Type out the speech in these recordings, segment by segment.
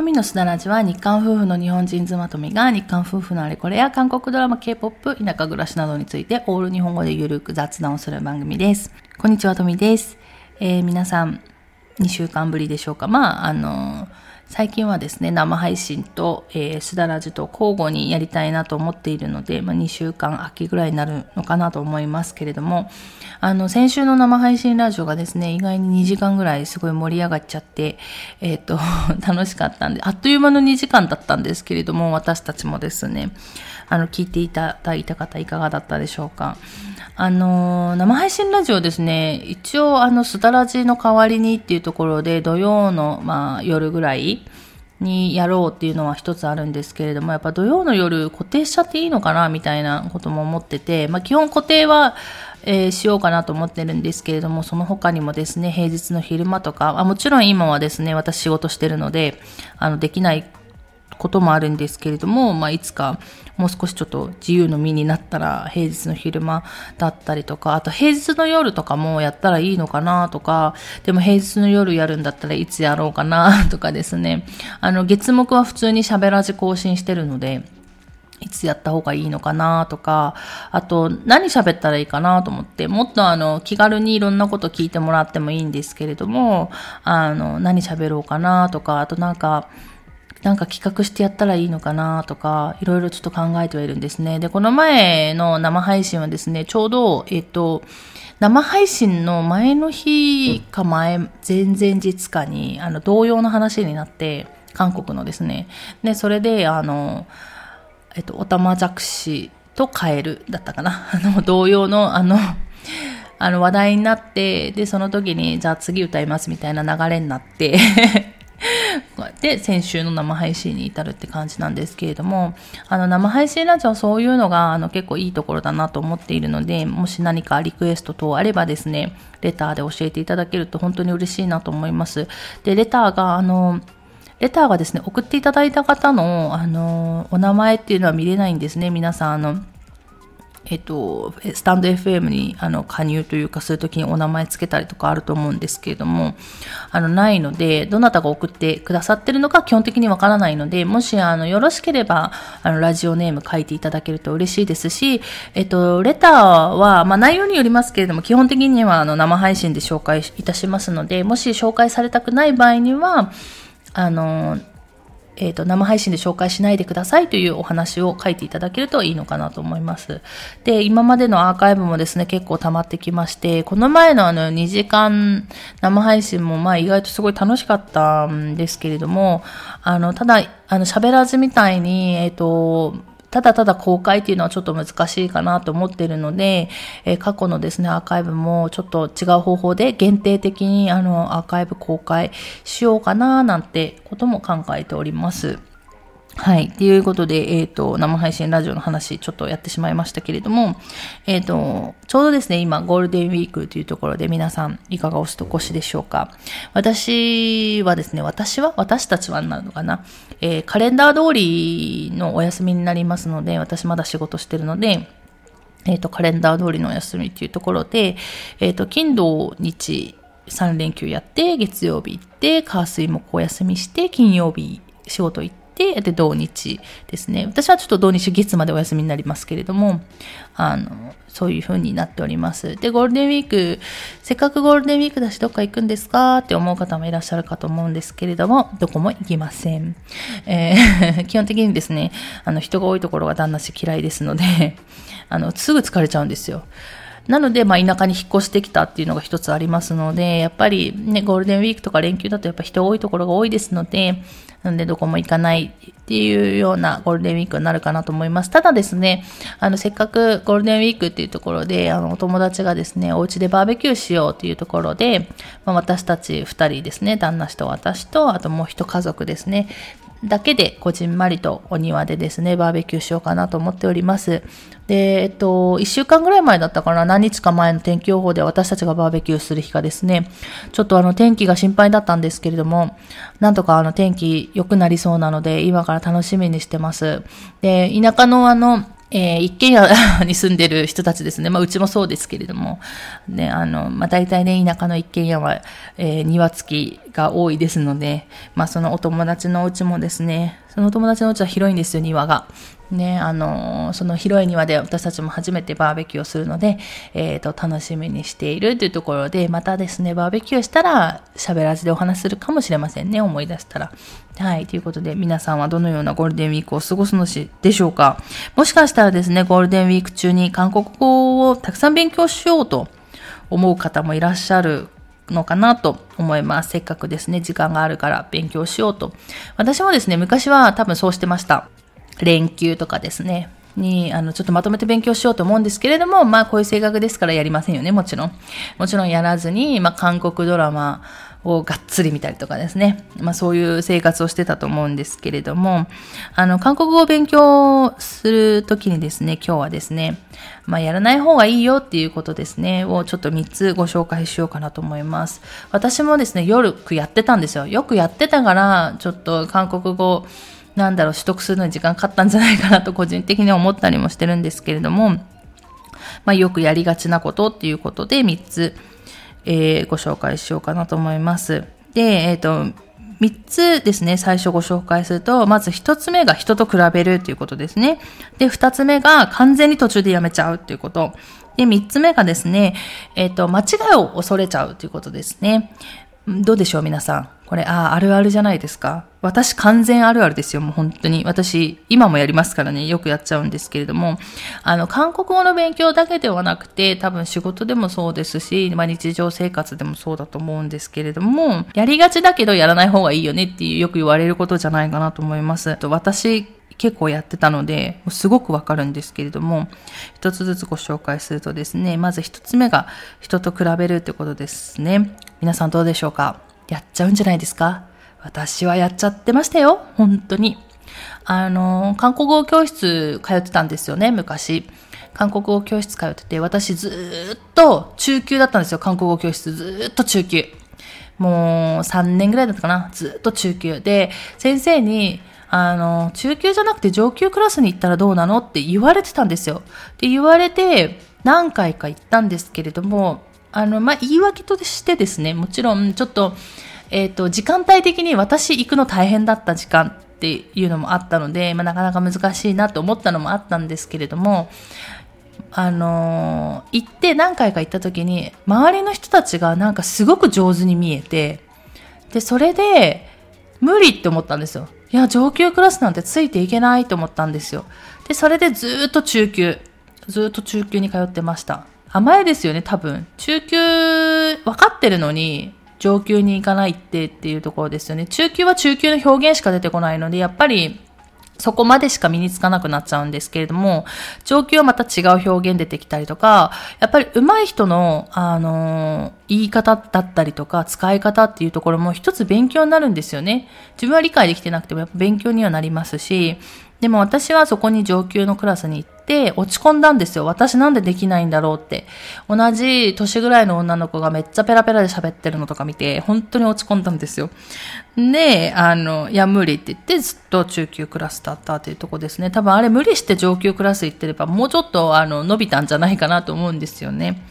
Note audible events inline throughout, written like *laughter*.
富のすだらじは日韓夫婦の日本人妻富が日韓夫婦のあれこれや韓国ドラマ K-POP、田舎暮らしなどについてオール日本語でゆるく雑談をする番組です。こんにちは、富です。えー、皆さん、2週間ぶりでしょうか。まあ、あのー最近はですね、生配信と、えー、すだらじと交互にやりたいなと思っているので、まあ、2週間秋ぐらいになるのかなと思いますけれども、あの、先週の生配信ラジオがですね、意外に2時間ぐらいすごい盛り上がっちゃって、えっ、ー、と、*laughs* 楽しかったんで、あっという間の2時間だったんですけれども、私たちもですね、あの、聞いていただいた方いかがだったでしょうか。あの、生配信ラジオですね、一応、あの、すだらじの代わりにっていうところで、土曜の、まあ、夜ぐらいにやろうっていうのは一つあるんですけれども、やっぱ土曜の夜固定しちゃっていいのかな、みたいなことも思ってて、まあ、基本固定は、えー、しようかなと思ってるんですけれども、その他にもですね、平日の昼間とか、あもちろん今はですね、私仕事してるので、あの、できないこともあるんですけれども、まあ、いつかもう少しちょっと自由の身になったら平日の昼間だったりとか、あと平日の夜とかもやったらいいのかなとか、でも平日の夜やるんだったらいつやろうかなとかですね、あの月目は普通に喋らじ更新してるので、いつやった方がいいのかなとか、あと何喋ったらいいかなと思って、もっとあの気軽にいろんなこと聞いてもらってもいいんですけれども、あの何喋ろうかなとか、あとなんか、なんか企画してやったらいいのかなとか、いろいろちょっと考えてはいるんですね。で、この前の生配信はですね、ちょうど、えっと、生配信の前の日か前、前々日かに、あの、同様の話になって、韓国のですね。で、それで、あの、えっと、おたまじゃくしとカエルだったかな。*laughs* あの、同様の、あの、あの話題になって、で、その時に、じゃあ次歌いますみたいな流れになって *laughs* で、先週の生配信に至るって感じなんですけれども、あの、生配信ラジオはそういうのが、あの、結構いいところだなと思っているので、もし何かリクエスト等あればですね、レターで教えていただけると本当に嬉しいなと思います。で、レターが、あの、レターがですね、送っていただいた方の、あの、お名前っていうのは見れないんですね。皆さん、あの、えっと、スタンド FM にあの加入というか、そういう時にお名前つけたりとかあると思うんですけれども、あの、ないので、どなたが送ってくださってるのか基本的にわからないので、もし、あの、よろしければ、あの、ラジオネーム書いていただけると嬉しいですし、えっと、レターは、まあ、内容によりますけれども、基本的には、あの、生配信で紹介いたしますので、もし紹介されたくない場合には、あの、えっ、ー、と、生配信で紹介しないでくださいというお話を書いていただけるといいのかなと思います。で、今までのアーカイブもですね、結構溜まってきまして、この前のあの2時間生配信もまあ意外とすごい楽しかったんですけれども、あの、ただ、あの、喋らずみたいに、えっ、ー、と、ただただ公開っていうのはちょっと難しいかなと思ってるので、えー、過去のですね、アーカイブもちょっと違う方法で限定的にあの、アーカイブ公開しようかななんてことも考えております。はい。ということで、えっ、ー、と、生配信ラジオの話、ちょっとやってしまいましたけれども、えっ、ー、と、ちょうどですね、今、ゴールデンウィークというところで皆さん、いかがお過ごしでしょうか？私はですね、私は？私たちはなるのかな？えー、カレンダー通りのお休みになりますので、私まだ仕事してるので、えっ、と、カレンダー通りのお休みっていうところで、えっ、と、金土日3連休やって、月曜日行って、火水木お休みして、金曜日仕事行って、て、で、土日ですね。私はちょっと土日月までお休みになりますけれども、あの、そういう風になっております。で、ゴールデンウィーク、せっかくゴールデンウィークだしどっか行くんですかって思う方もいらっしゃるかと思うんですけれども、どこも行きません。えー、*laughs* 基本的にですね、あの、人が多いところが旦那し嫌いですので、あの、すぐ疲れちゃうんですよ。なので、まあ、田舎に引っ越してきたっていうのが一つありますので、やっぱりね、ゴールデンウィークとか連休だとやっぱ人多いところが多いですので、なんでどこも行かないっていうようなゴールデンウィークになるかなと思います。ただですね、あの、せっかくゴールデンウィークっていうところで、あの、お友達がですね、お家でバーベキューしようというところで、まあ、私たち二人ですね、旦那氏と私と、あともう一家族ですね、だけでこじんまりとお庭でですね、バーベキューしようかなと思っております。で、えっと、一週間ぐらい前だったかな、何日か前の天気予報で私たちがバーベキューする日がですね、ちょっとあの天気が心配だったんですけれども、なんとかあの天気良くなりそうなので、今から楽しみにしてます。で、田舎のあの、えー、一軒家に住んでる人たちですね。まあ、うちもそうですけれども。ね、あの、まあ、大体ね、田舎の一軒家は、えー、庭付きが多いですので、まあ、そのお友達のお家もですね、そのお友達のうちは広いんですよ、庭が。ね、あの、その広い庭で私たちも初めてバーベキューをするので、えっ、ー、と、楽しみにしているというところで、またですね、バーベキューしたら喋らずでお話するかもしれませんね、思い出したら。はい。ということで、皆さんはどのようなゴールデンウィークを過ごすのでしょうかもしかしたらですね、ゴールデンウィーク中に韓国語をたくさん勉強しようと思う方もいらっしゃるのかなと思います。せっかくですね、時間があるから勉強しようと。私もですね、昔は多分そうしてました。連休とかですね。に、あの、ちょっとまとめて勉強しようと思うんですけれども、まあ、こういう性格ですからやりませんよね、もちろん。もちろんやらずに、まあ、韓国ドラマをがっつり見たりとかですね。まあ、そういう生活をしてたと思うんですけれども、あの、韓国語を勉強するときにですね、今日はですね、まあ、やらない方がいいよっていうことですね、をちょっと3つご紹介しようかなと思います。私もですね、夜やってたんですよ。よくやってたから、ちょっと韓国語、なんだろう、取得するのに時間かかったんじゃないかなと個人的に思ったりもしてるんですけれども、まあ、よくやりがちなことっていうことで3つ、えー、ご紹介しようかなと思います。で、えっ、ー、と、3つですね、最初ご紹介すると、まず1つ目が人と比べるということですね。で、2つ目が完全に途中でやめちゃうということ。で、3つ目がですね、えっ、ー、と、間違いを恐れちゃうということですね。どうでしょう、皆さん。これ、ああ、あるあるじゃないですか。私完全あるあるですよ、もう本当に。私、今もやりますからね、よくやっちゃうんですけれども、あの、韓国語の勉強だけではなくて、多分仕事でもそうですし、まあ日常生活でもそうだと思うんですけれども、やりがちだけどやらない方がいいよねっていうよく言われることじゃないかなと思います。私、結構やってたので、すごくわかるんですけれども、一つずつご紹介するとですね、まず一つ目が人と比べるってことですね。皆さんどうでしょうか？やっちゃうんじゃないですか？私はやっちゃってましたよ。本当に。あの、韓国語教室通ってたんですよね、昔。韓国語教室通ってて、私ずっと中級だったんですよ、韓国語教室。ずっと中級。もう3年ぐらいだったかな。ずっと中級。で、先生に、あの、中級じゃなくて上級クラスに行ったらどうなの？って言われてたんですよ。で、言われて、何回か行ったんですけれども、あの、まあ、言い訳としてですね、もちろん、ちょっと、えっ、ー、と、時間帯的に私行くの大変だった時間っていうのもあったので、まあ、なかなか難しいなと思ったのもあったんですけれども、あのー、行って何回か行った時に、周りの人たちがなんかすごく上手に見えて、で、それで、無理って思ったんですよ。いや、上級クラスなんてついていけないと思ったんですよ。で、それでずっと中級、ずっと中級に通ってました。甘いですよね、多分。中級、分かってるのに、上級に行かないってっていうところですよね。中級は中級の表現しか出てこないので、やっぱり、そこまでしか身につかなくなっちゃうんですけれども、上級はまた違う表現出てきたりとか、やっぱり上手い人の、あの言い方だったりとか、使い方っていうところも一つ勉強になるんですよね。自分は理解できてなくてもやっぱ勉強にはなりますし、でも私はそこに上級のクラスに行って落ち込んだんですよ。私なんでできないんだろうって。同じ年ぐらいの女の子がめっちゃペラペラで喋ってるのとか見て、本当に落ち込んだんですよ。で、あの、いや、無理って言ってずっと中級クラスだったっていうとこですね。多分あれ無理して上級クラス行ってればもうちょっとあの伸びたんじゃないかなと思うんですよね。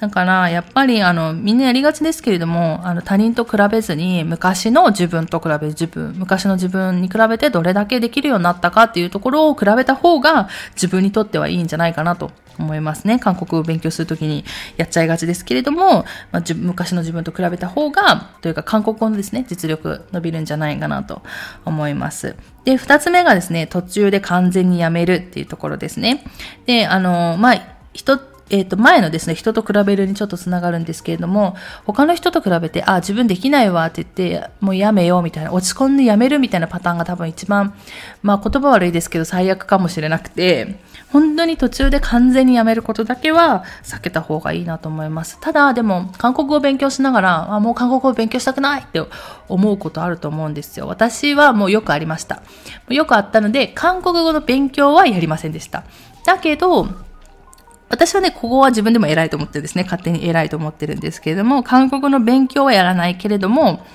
だから、やっぱり、あの、みんなやりがちですけれども、あの、他人と比べずに、昔の自分と比べる自分、昔の自分に比べてどれだけできるようになったかっていうところを比べた方が、自分にとってはいいんじゃないかなと思いますね。韓国を勉強するときにやっちゃいがちですけれども、まあ、昔の自分と比べた方が、というか韓国語のですね、実力伸びるんじゃないかなと思います。で、二つ目がですね、途中で完全にやめるっていうところですね。で、あの、まあ、一えっ、ー、と、前のですね、人と比べるにちょっとつながるんですけれども、他の人と比べて、あ、自分できないわって言って、もうやめようみたいな、落ち込んでやめるみたいなパターンが多分一番、まあ言葉悪いですけど最悪かもしれなくて、本当に途中で完全にやめることだけは避けた方がいいなと思います。ただ、でも、韓国語を勉強しながら、あ、もう韓国語を勉強したくないって思うことあると思うんですよ。私はもうよくありました。よくあったので、韓国語の勉強はやりませんでした。だけど、私はね、ここは自分でも偉いと思ってですね、勝手に偉いと思ってるんですけれども、韓国の勉強はやらないけれども、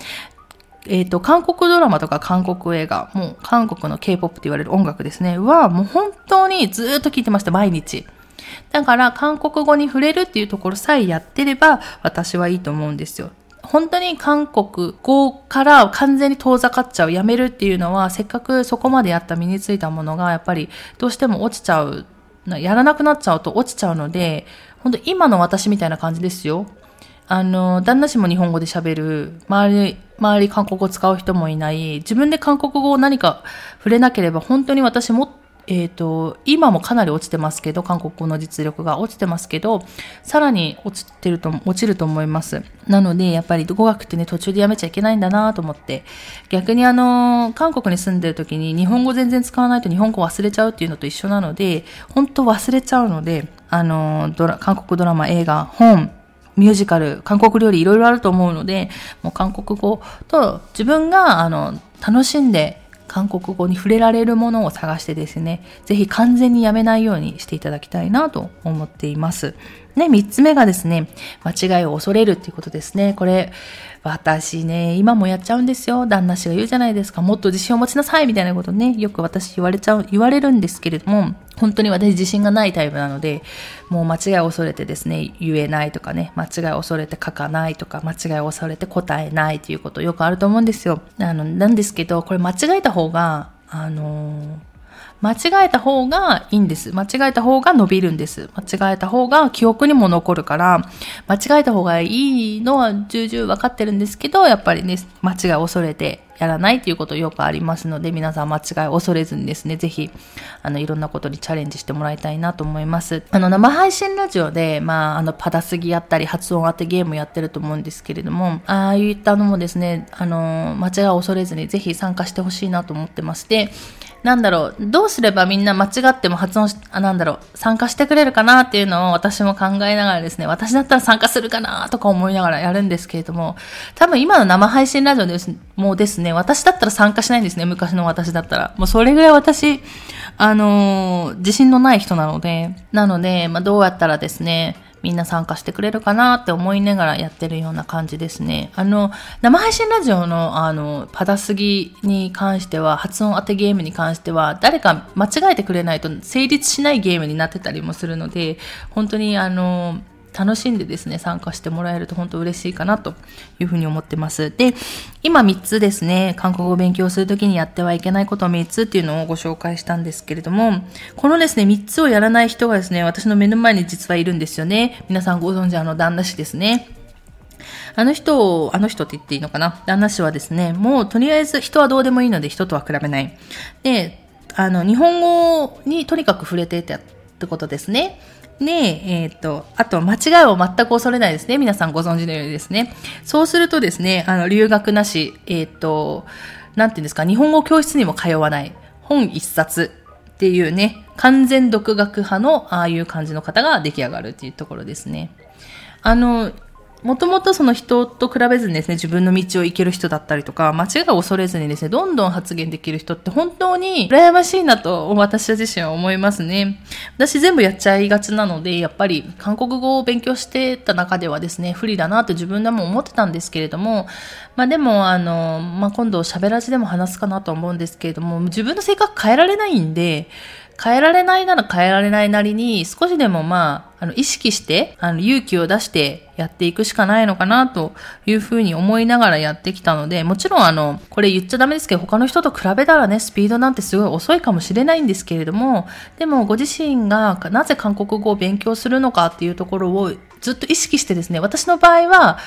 えっ、ー、と、韓国ドラマとか韓国映画、もう韓国の K-POP って言われる音楽ですね、は、もう本当にずっと聴いてました、毎日。だから、韓国語に触れるっていうところさえやってれば、私はいいと思うんですよ。本当に韓国語から完全に遠ざかっちゃう、やめるっていうのは、せっかくそこまでやった身についたものが、やっぱりどうしても落ちちゃう、やらなくなっちゃうと落ちちゃうので、本当今の私みたいな感じですよ。あの、旦那氏も日本語で喋る、周り、周り韓国語使う人もいない、自分で韓国語を何か触れなければ本当に私もえ、ー、と、今もかなり落ちてますけど、韓国語の実力が落ちてますけど、さらに落ちてると、落ちると思います。なので、やっぱり語学ってね、途中でやめちゃいけないんだなと思って、逆にあの、韓国に住んでる時に日本語全然使わないと日本語忘れちゃうっていうのと一緒なので、本当忘れちゃうので、あの、ドラ、韓国ドラマ、映画、本、ミュージカル、韓国料理いろいろあると思うので、もう韓国語と自分が、あの、楽しんで韓国語に触れられるものを探してですね、ぜひ完全にやめないようにしていただきたいなと思っています。ね、三つ目がですね、間違いを恐れるっていうことですね。これ、私ね、今もやっちゃうんですよ。旦那氏が言うじゃないですか。もっと自信を持ちなさいみたいなことね、よく私言われちゃう、言われるんですけれども、本当に私自信がないタイプなので、もう間違いを恐れてですね、言えないとかね、間違いを恐れて書かないとか、間違いを恐れて答えないということよくあると思うんですよ。あの、なんですけど、これ間違えた方が、あのー間違えた方がいいんです。間違えた方が伸びるんです。間違えた方が記憶にも残るから、間違えた方がいいのは重々分かってるんですけど、やっぱりね、間違いを恐れてやらないということよくありますので、皆さん間違いを恐れずにですね、ぜひ、あの、いろんなことにチャレンジしてもらいたいなと思います。あの、生配信ラジオで、まあ、あの、パダスギやったり、発音当てゲームやってると思うんですけれども、ああいったのもですね、あの、間違いを恐れずに、ぜひ参加してほしいなと思ってまして、なんだろう、どうすればみんな間違っても発音し、あ、なんだろう、参加してくれるかなっていうのを私も考えながらですね、私だったら参加するかなとか思いながらやるんですけれども、多分今の生配信ラジオですもうですね、私だったら参加しないんですね、昔の私だったら。もうそれぐらい私、あのー、自信のない人なので、なので、まあ、どうやったらですね、みんな参加してくれるかなって思いながらやってるような感じですね。あの、生配信ラジオの、あの、パダすぎに関しては、発音当てゲームに関しては、誰か間違えてくれないと成立しないゲームになってたりもするので、本当にあの、楽しんでですね、参加してもらえると本当嬉しいかなというふうに思ってます。で、今3つですね、韓国語を勉強するときにやってはいけないこと3つっていうのをご紹介したんですけれども、このですね、3つをやらない人がですね、私の目の前に実はいるんですよね。皆さんご存知あの旦那氏ですね。あの人を、あの人って言っていいのかな？旦那氏はですね、もうとりあえず人はどうでもいいので人とは比べない。で、あの、日本語にとにかく触れてたってことですね。ね、ええっ、ー、と、あと、間違いを全く恐れないですね。皆さんご存知のようにですね。そうするとですね、あの、留学なし、えっ、ー、と、なんていうんですか、日本語教室にも通わない、本一冊っていうね、完全独学派の、ああいう感じの方が出来上がるっていうところですね。あの、もともとその人と比べずにですね、自分の道を行ける人だったりとか、間違いを恐れずにですね、どんどん発言できる人って本当に羨ましいなと私自身は思いますね。私全部やっちゃいがちなので、やっぱり韓国語を勉強してた中ではですね、不利だなって自分でも思ってたんですけれども、まあでも、あの、まあ今度喋らずでも話すかなと思うんですけれども、自分の性格変えられないんで、変えられないなら変えられないなりに、少しでもまあ、あの、意識して、あの、勇気を出してやっていくしかないのかな、というふうに思いながらやってきたので、もちろんあの、これ言っちゃダメですけど、他の人と比べたらね、スピードなんてすごい遅いかもしれないんですけれども、でもご自身がなぜ韓国語を勉強するのかっていうところをずっと意識してですね、私の場合は、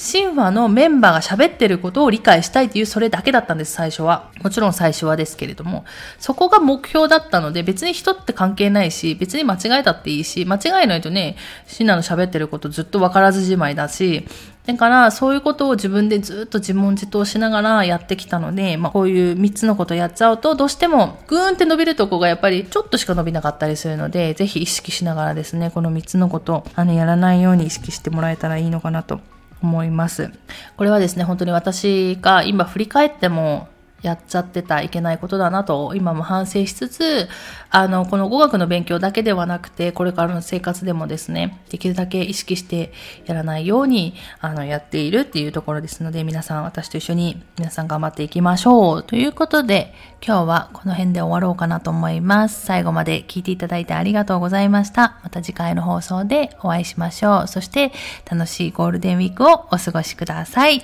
神話のメンバーが喋ってることを理解したいというそれだけだったんです、最初は。もちろん最初はですけれども。そこが目標だったので、別に人って関係ないし、別に間違えたっていいし、間違えないとね、神話の喋ってることずっと分からずじまいだし、だから、そういうことを自分でずっと自問自答しながらやってきたので、まあ、こういう3つのことやっちゃうと、どうしても、ぐーんって伸びるとこがやっぱりちょっとしか伸びなかったりするので、ぜひ意識しながらですね、この3つのこと、あの、やらないように意識してもらえたらいいのかなと思います。これはですね、本当に私が今振り返っても、やっちゃってたいけないことだなと今も反省しつつ、あの、この語学の勉強だけではなくて、これからの生活でもですね、できるだけ意識してやらないように、あの、やっているっていうところですので、皆さん、私と一緒に皆さん頑張っていきましょう。ということで、今日はこの辺で終わろうかなと思います。最後まで聞いていただいてありがとうございました。また次回の放送でお会いしましょう。そして、楽しいゴールデンウィークをお過ごしください。